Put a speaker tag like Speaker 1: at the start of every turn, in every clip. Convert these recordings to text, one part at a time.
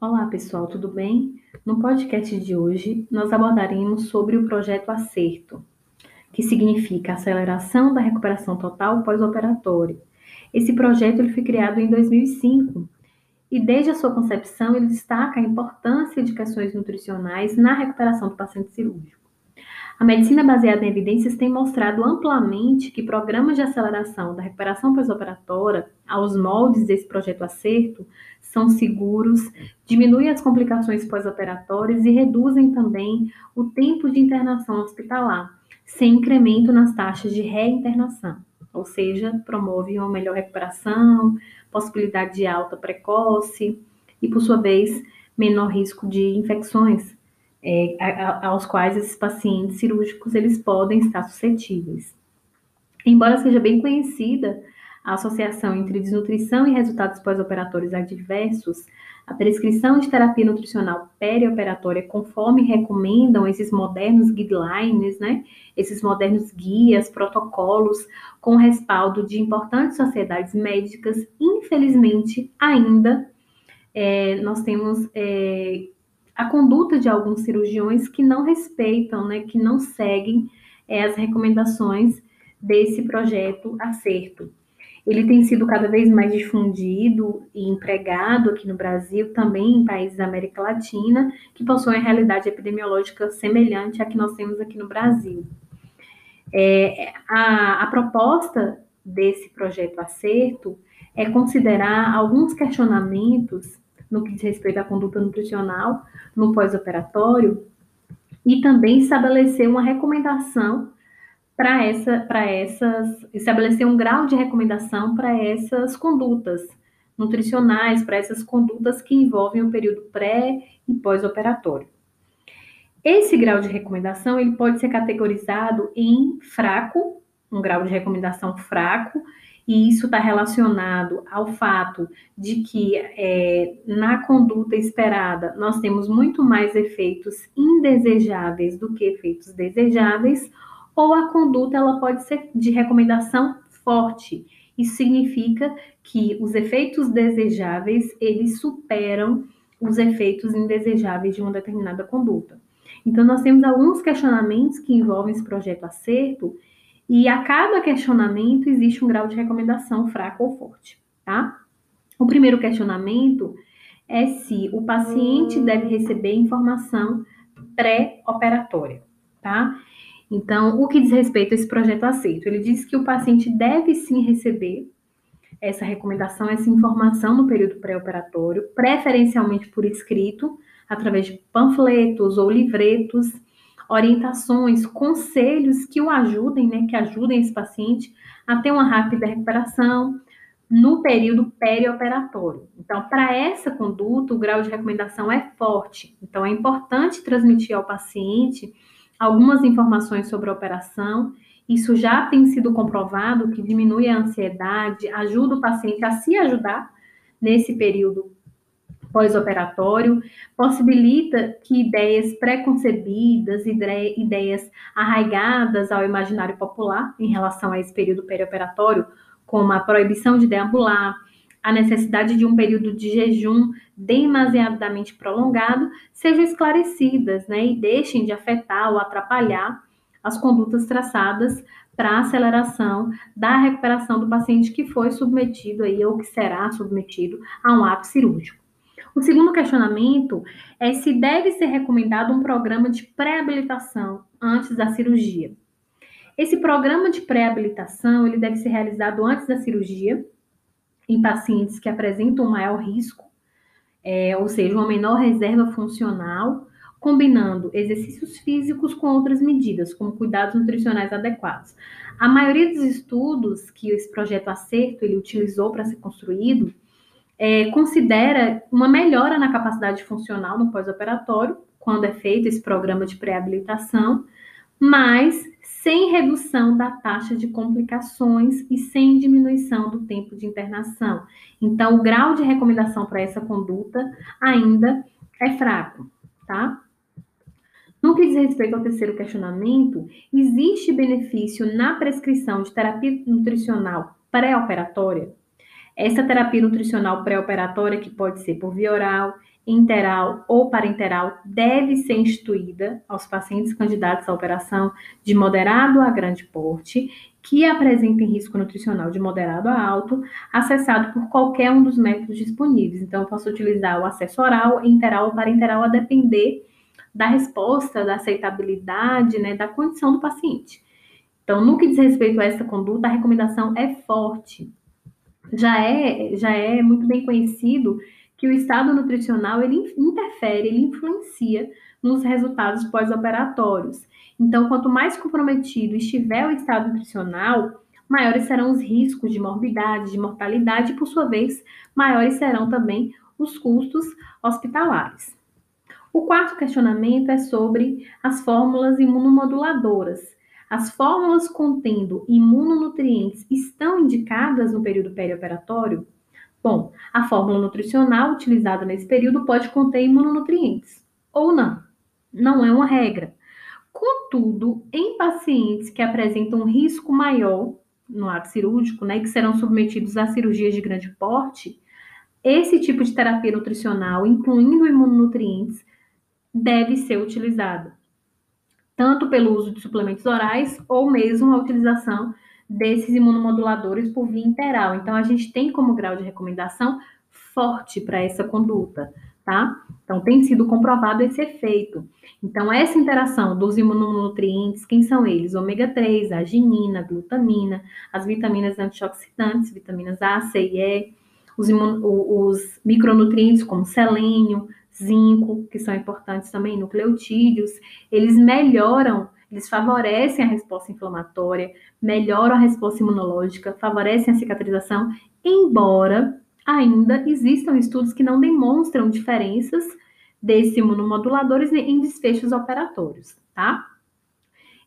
Speaker 1: Olá, pessoal, tudo bem? No podcast de hoje, nós abordaremos sobre o projeto Acerto, que significa Aceleração da Recuperação Total Pós-Operatória. Esse projeto ele foi criado em 2005 e, desde a sua concepção, ele destaca a importância de questões nutricionais na recuperação do paciente cirúrgico. A medicina baseada em evidências tem mostrado amplamente que programas de aceleração da recuperação pós-operatória, aos moldes desse projeto Acerto, são seguros, diminuem as complicações pós-operatórias e reduzem também o tempo de internação hospitalar, sem incremento nas taxas de reinternação, ou seja, promove uma melhor recuperação, possibilidade de alta precoce e, por sua vez, menor risco de infecções é, aos quais esses pacientes cirúrgicos eles podem estar suscetíveis. Embora seja bem conhecida a associação entre desnutrição e resultados pós-operatórios adversos, a prescrição de terapia nutricional perioperatória, conforme recomendam esses modernos guidelines, né, esses modernos guias, protocolos, com respaldo de importantes sociedades médicas, infelizmente, ainda é, nós temos é, a conduta de alguns cirurgiões que não respeitam, né, que não seguem é, as recomendações desse projeto Acerto. Ele tem sido cada vez mais difundido e empregado aqui no Brasil, também em países da América Latina, que possuem realidade epidemiológica semelhante à que nós temos aqui no Brasil. É, a, a proposta desse projeto Acerto é considerar alguns questionamentos no que diz respeito à conduta nutricional no pós-operatório e também estabelecer uma recomendação para essa, para essas, estabelecer um grau de recomendação para essas condutas nutricionais, para essas condutas que envolvem o período pré e pós-operatório. Esse grau de recomendação ele pode ser categorizado em fraco, um grau de recomendação fraco, e isso está relacionado ao fato de que é, na conduta esperada nós temos muito mais efeitos indesejáveis do que efeitos desejáveis, ou a conduta ela pode ser de recomendação forte. Isso significa que os efeitos desejáveis eles superam os efeitos indesejáveis de uma determinada conduta. Então nós temos alguns questionamentos que envolvem esse projeto acerto e a cada questionamento existe um grau de recomendação fraco ou forte, tá? O primeiro questionamento é se o paciente deve receber informação pré-operatória, tá? Então, o que diz respeito a esse projeto aceito? Ele diz que o paciente deve sim receber essa recomendação, essa informação no período pré-operatório, preferencialmente por escrito, através de panfletos ou livretos orientações, conselhos que o ajudem, né, que ajudem esse paciente a ter uma rápida recuperação no período perioperatório. Então, para essa conduta, o grau de recomendação é forte. Então, é importante transmitir ao paciente algumas informações sobre a operação. Isso já tem sido comprovado que diminui a ansiedade, ajuda o paciente a se ajudar nesse período pós-operatório, possibilita que ideias preconcebidas, ideias arraigadas ao imaginário popular em relação a esse período perioperatório, como a proibição de deambular, a necessidade de um período de jejum demasiadamente prolongado, sejam esclarecidas, né, e deixem de afetar ou atrapalhar as condutas traçadas para aceleração da recuperação do paciente que foi submetido aí ou que será submetido a um ato cirúrgico. O segundo questionamento é se deve ser recomendado um programa de pré-habilitação antes da cirurgia. Esse programa de pré-habilitação ele deve ser realizado antes da cirurgia em pacientes que apresentam maior risco, é, ou seja, uma menor reserva funcional, combinando exercícios físicos com outras medidas, como cuidados nutricionais adequados. A maioria dos estudos que esse projeto Acerto ele utilizou para ser construído é, considera uma melhora na capacidade funcional no pós-operatório, quando é feito esse programa de pré-habilitação, mas sem redução da taxa de complicações e sem diminuição do tempo de internação. Então, o grau de recomendação para essa conduta ainda é fraco, tá? No que diz respeito ao terceiro questionamento, existe benefício na prescrição de terapia nutricional pré-operatória? Essa terapia nutricional pré-operatória, que pode ser por via oral, interal ou parenteral, deve ser instituída aos pacientes candidatos à operação de moderado a grande porte que apresentem risco nutricional de moderado a alto, acessado por qualquer um dos métodos disponíveis. Então, eu posso utilizar o acesso oral, interal ou parenteral a depender da resposta, da aceitabilidade, né, da condição do paciente. Então, no que diz respeito a essa conduta, a recomendação é forte. Já é, já é muito bem conhecido que o estado nutricional ele interfere, ele influencia nos resultados pós-operatórios. Então, quanto mais comprometido estiver o estado nutricional, maiores serão os riscos de morbidade, de mortalidade, e por sua vez, maiores serão também os custos hospitalares. O quarto questionamento é sobre as fórmulas imunomoduladoras. As fórmulas contendo imunonutrientes estão indicadas no período perioperatório? Bom, a fórmula nutricional utilizada nesse período pode conter imunonutrientes ou não. Não é uma regra. Contudo, em pacientes que apresentam um risco maior no ato cirúrgico, né, que serão submetidos a cirurgias de grande porte, esse tipo de terapia nutricional, incluindo imunonutrientes, deve ser utilizada, tanto pelo uso de suplementos orais ou mesmo a utilização desses imunomoduladores por via interal. Então, a gente tem como grau de recomendação forte para essa conduta, tá? Então, tem sido comprovado esse efeito. Então, essa interação dos imunonutrientes, quem são eles? Ômega 3, arginina, glutamina, as vitaminas antioxidantes, vitaminas A, C e E, os, os micronutrientes como selênio, zinco, que são importantes também, nucleotídeos, eles melhoram, eles favorecem a resposta inflamatória, melhoram a resposta imunológica, favorecem a cicatrização, embora ainda existam estudos que não demonstram diferenças desses imunomoduladores em desfechos operatórios, tá?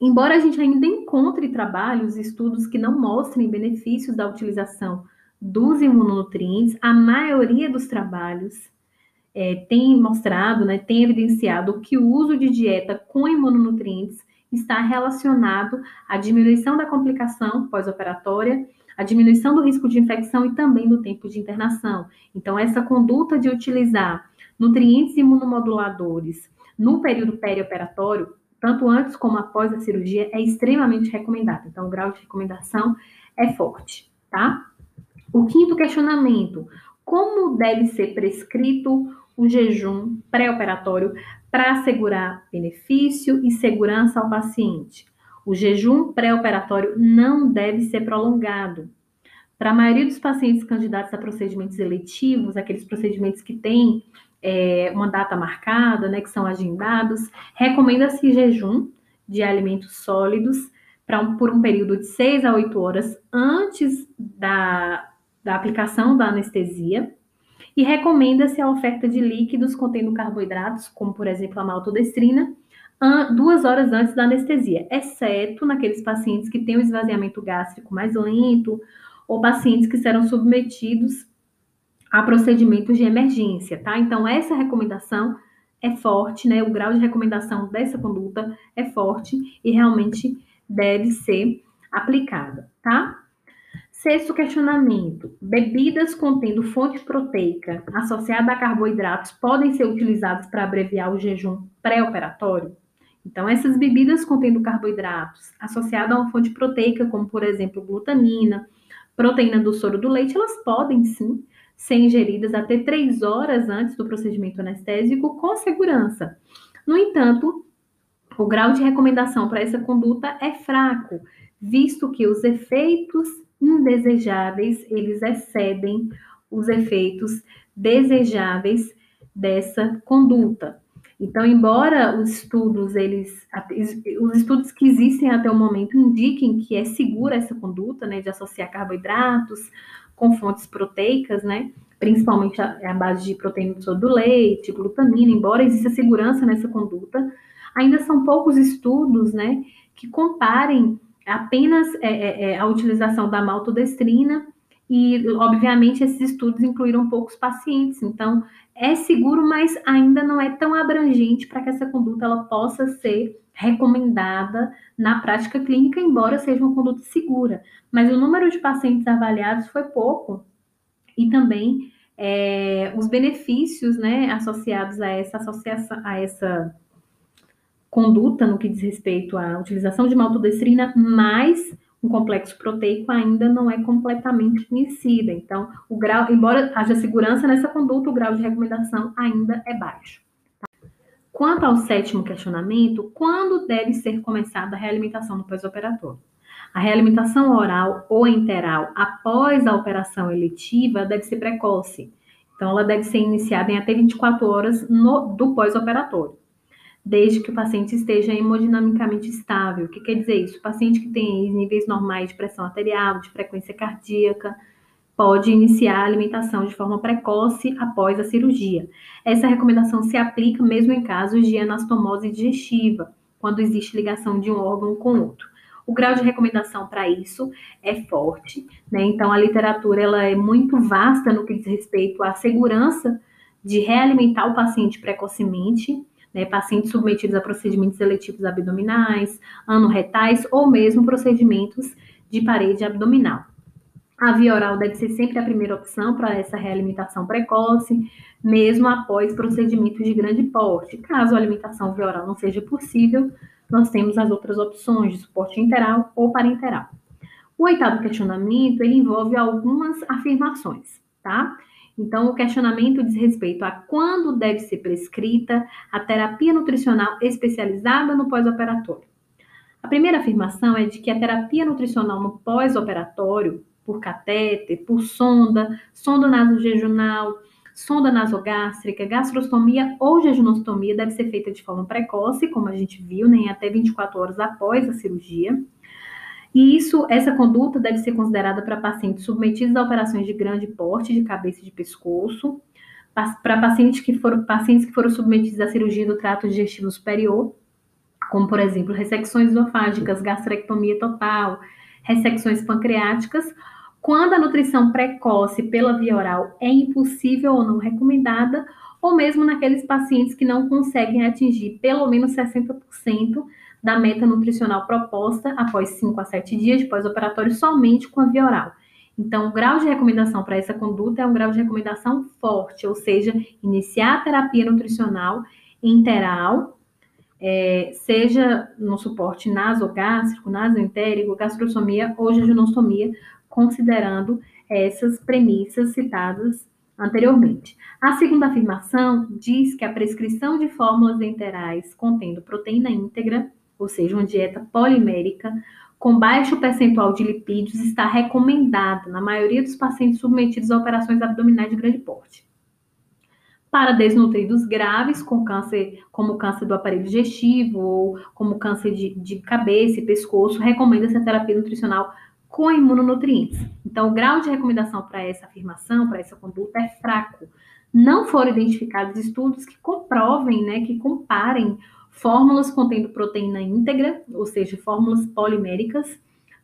Speaker 1: Embora a gente ainda encontre trabalhos, estudos que não mostrem benefícios da utilização dos imunonutrientes, a maioria dos trabalhos é, tem mostrado, né, tem evidenciado que o uso de dieta com imunonutrientes está relacionado à diminuição da complicação pós-operatória, à diminuição do risco de infecção e também do tempo de internação. Então, essa conduta de utilizar nutrientes imunomoduladores no período perioperatório, tanto antes como após a cirurgia, é extremamente recomendada. Então, o grau de recomendação é forte, tá? O quinto questionamento: como deve ser prescrito o jejum pré-operatório para assegurar benefício e segurança ao paciente. O jejum pré-operatório não deve ser prolongado. Para a maioria dos pacientes candidatos a procedimentos eletivos, aqueles procedimentos que têm é, uma data marcada, né, que são agendados, recomenda-se jejum de alimentos sólidos um, por um período de 6 a 8 horas antes da, da aplicação da anestesia e recomenda-se a oferta de líquidos contendo carboidratos, como por exemplo a maltodestrina, duas horas antes da anestesia, exceto naqueles pacientes que têm o esvaziamento gástrico mais lento ou pacientes que serão submetidos a procedimentos de emergência, tá? Então, essa recomendação é forte, né? O grau de recomendação dessa conduta é forte e realmente deve ser aplicada, tá? Sexto questionamento: bebidas contendo fonte proteica associada a carboidratos podem ser utilizadas para abreviar o jejum pré-operatório? Então, essas bebidas contendo carboidratos associadas a uma fonte proteica, como por exemplo glutamina, proteína do soro do leite, elas podem sim ser ingeridas até três horas antes do procedimento anestésico com segurança. No entanto, o grau de recomendação para essa conduta é fraco, visto que os efeitos indesejáveis, eles excedem os efeitos desejáveis dessa conduta. Então, embora os estudos, eles, os estudos que existem até o momento indiquem que é segura essa conduta, né, de associar carboidratos com fontes proteicas, né, principalmente a, a base de proteína do leite, glutamina, embora exista segurança nessa conduta, ainda são poucos estudos, né, que comparem apenas é, é, é, a utilização da maltodestrina e, obviamente, esses estudos incluíram poucos pacientes. Então, é seguro, mas ainda não é tão abrangente para que essa conduta ela possa ser recomendada na prática clínica, embora seja uma conduta segura. Mas o número de pacientes avaliados foi pouco e também é, os benefícios né, associados a essa associação, a essa conduta no que diz respeito à utilização de maltodextrina, mais um complexo proteico ainda não é completamente conhecida. Então, o grau, embora haja segurança nessa conduta, o grau de recomendação ainda é baixo. Quanto ao sétimo questionamento, quando deve ser começada a realimentação no pós-operatório? A realimentação oral ou enteral após a operação eletiva deve ser precoce. Então, ela deve ser iniciada em até 24 horas no, do pós-operatório, desde que o paciente esteja hemodinamicamente estável. O que quer dizer isso? O paciente que tem níveis normais de pressão arterial, de frequência cardíaca, pode iniciar a alimentação de forma precoce após a cirurgia. Essa recomendação se aplica mesmo em casos de anastomose digestiva, quando existe ligação de um órgão com outro. O grau de recomendação para isso é forte, né? Então a literatura ela é muito vasta no que diz respeito à segurança de realimentar o paciente precocemente, né? Pacientes submetidos a procedimentos seletivos abdominais, anorretais ou mesmo procedimentos de parede abdominal. A via oral deve ser sempre a primeira opção para essa realimentação precoce, mesmo após procedimentos de grande porte. Caso a alimentação via oral não seja possível, nós temos as outras opções de suporte interal ou parenteral. O oitavo questionamento, ele envolve algumas afirmações, tá? Então, o questionamento diz respeito a quando deve ser prescrita a terapia nutricional especializada no pós-operatório. A primeira afirmação é de que a terapia nutricional no pós-operatório, por catéter, por sonda, sonda nasojejunal, sonda nasogástrica, gastrostomia ou jejunostomia deve ser feita de forma precoce, como a gente viu, nem né, até 24 horas após a cirurgia. E isso, essa conduta deve ser considerada para pacientes submetidos a operações de grande porte de cabeça e de pescoço, para pacientes que foram pacientes que foram submetidos à cirurgia do trato digestivo superior, como por exemplo, ressecções esofágicas, gastrectomia total, ressecções pancreáticas. Quando a nutrição precoce pela via oral é impossível ou não recomendada, ou mesmo naqueles pacientes que não conseguem atingir pelo menos 60% da meta nutricional proposta após 5 a 7 dias de pós-operatório somente com a via oral. Então, o grau de recomendação para essa conduta é um grau de recomendação forte, ou seja, iniciar a terapia nutricional interal, é, seja no suporte nasogástrico, nasoentérico, gastrostomia ou jejunostomia, considerando essas premissas citadas anteriormente. A segunda afirmação diz que a prescrição de fórmulas enterais contendo proteína íntegra, ou seja, uma dieta polimérica, com baixo percentual de lipídios, está recomendada na maioria dos pacientes submetidos a operações abdominais de grande porte. Para desnutridos graves, com câncer, como câncer do aparelho digestivo ou como câncer de, de cabeça e pescoço, recomenda-se a terapia nutricional com imunonutrientes. Então, o grau de recomendação para essa afirmação, para essa conduta, é fraco. Não foram identificados estudos que comprovem, né, que comparem fórmulas contendo proteína íntegra, ou seja, fórmulas poliméricas,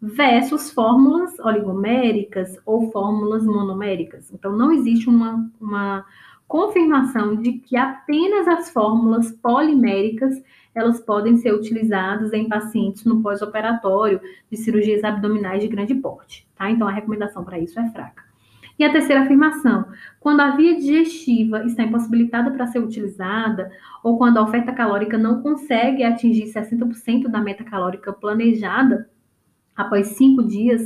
Speaker 1: versus fórmulas oligoméricas ou fórmulas monoméricas. Então, não existe uma, uma confirmação de que apenas as fórmulas poliméricas elas podem ser utilizadas em pacientes no pós-operatório de cirurgias abdominais de grande porte, tá? Então a recomendação para isso é fraca. E a terceira afirmação, quando a via digestiva está impossibilitada para ser utilizada, ou quando a oferta calórica não consegue atingir 60% da meta calórica planejada após cinco dias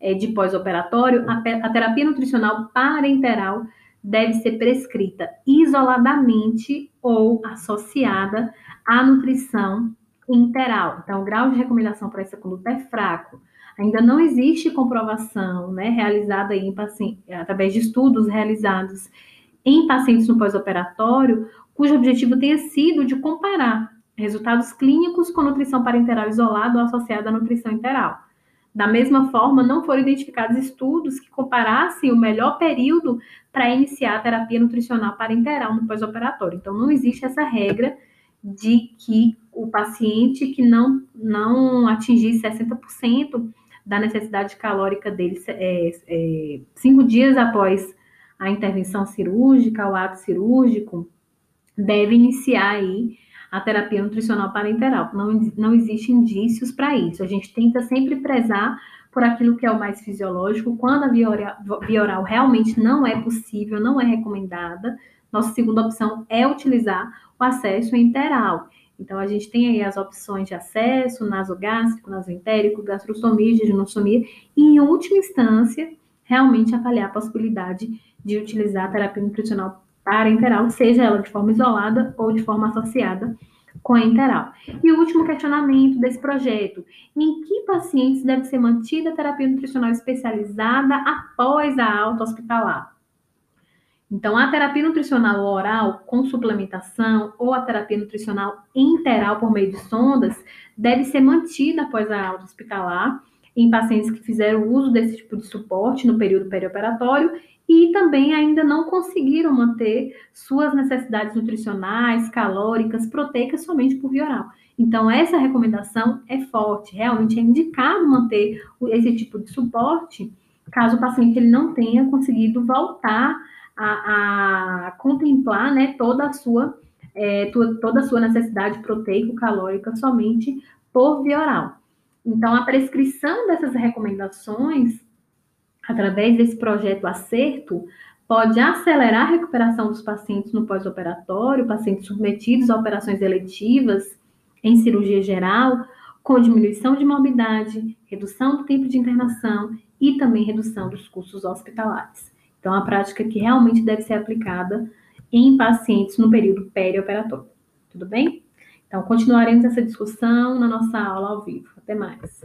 Speaker 1: é, de pós-operatório, a, a terapia nutricional parenteral deve ser prescrita isoladamente ou associada à nutrição interal. Então, o grau de recomendação para essa conduta é fraco. Ainda não existe comprovação né, realizada em através de estudos realizados em pacientes no pós-operatório, cujo objetivo tenha sido de comparar resultados clínicos com nutrição parenteral isolada ou associada à nutrição interal. Da mesma forma, não foram identificados estudos que comparassem o melhor período para iniciar a terapia nutricional parenteral no pós-operatório. Então, não existe essa regra de que o paciente que não, não atingir 60% da necessidade calórica dele é, é, cinco dias após a intervenção cirúrgica, o ato cirúrgico, deve iniciar aí a terapia nutricional parenteral. Não, não existem indícios para isso. A gente tenta sempre prezar por aquilo que é o mais fisiológico, quando a via oral realmente não é possível, não é recomendada, nossa segunda opção é utilizar o acesso interal. Então, a gente tem aí as opções de acesso, nasogástrico, nasoentérico, gastrostomia, jejunostomia, e, em última instância, realmente avaliar a possibilidade de utilizar a terapia nutricional parenteral, seja ela de forma isolada ou de forma associada com a enteral. E o último questionamento desse projeto: em que pacientes deve ser mantida a terapia nutricional especializada após a alta hospitalar? Então, a terapia nutricional oral com suplementação ou a terapia nutricional interal por meio de sondas deve ser mantida após a alta hospitalar em pacientes que fizeram uso desse tipo de suporte no período perioperatório e também ainda não conseguiram manter suas necessidades nutricionais, calóricas, proteicas somente por via oral. Então, essa recomendação é forte, realmente é indicado manter esse tipo de suporte caso o paciente ele não tenha conseguido voltar a, a contemplar né, toda a sua é, toda a sua necessidade proteico-calórica somente por via oral. Então, a prescrição dessas recomendações, através desse projeto Acerto, pode acelerar a recuperação dos pacientes no pós-operatório, pacientes submetidos a operações eletivas em cirurgia geral, com diminuição de morbidade, redução do tempo de internação e também redução dos custos hospitalares. Então, é uma prática que realmente deve ser aplicada em pacientes no período perioperatório. Tudo bem? Então, continuaremos essa discussão na nossa aula ao vivo. Até mais.